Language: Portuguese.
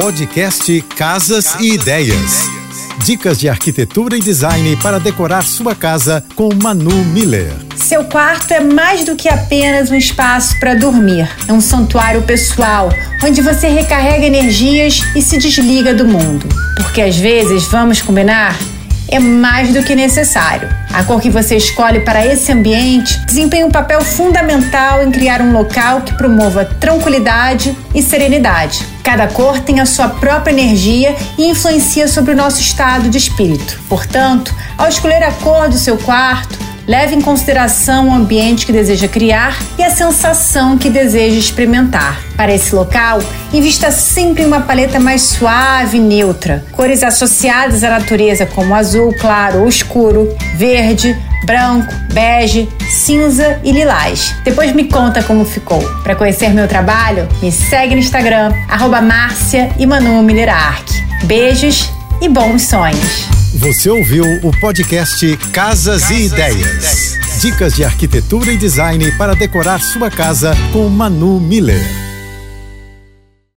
Podcast Casas e Ideias. Dicas de arquitetura e design para decorar sua casa com Manu Miller. Seu quarto é mais do que apenas um espaço para dormir. É um santuário pessoal, onde você recarrega energias e se desliga do mundo. Porque às vezes, vamos combinar, é mais do que necessário. A cor que você escolhe para esse ambiente desempenha um papel fundamental em criar um local que promova tranquilidade e serenidade. Cada cor tem a sua própria energia e influencia sobre o nosso estado de espírito. Portanto, ao escolher a cor do seu quarto, Leve em consideração o ambiente que deseja criar e a sensação que deseja experimentar. Para esse local, invista sempre em uma paleta mais suave e neutra. Cores associadas à natureza como azul claro ou escuro, verde, branco, bege, cinza e lilás. Depois me conta como ficou. Para conhecer meu trabalho, me segue no Instagram, arroba Márcia e Beijos e bons sonhos. Você ouviu o podcast Casas, Casas e, Ideias. e Ideias. Dicas de arquitetura e design para decorar sua casa com Manu Miller.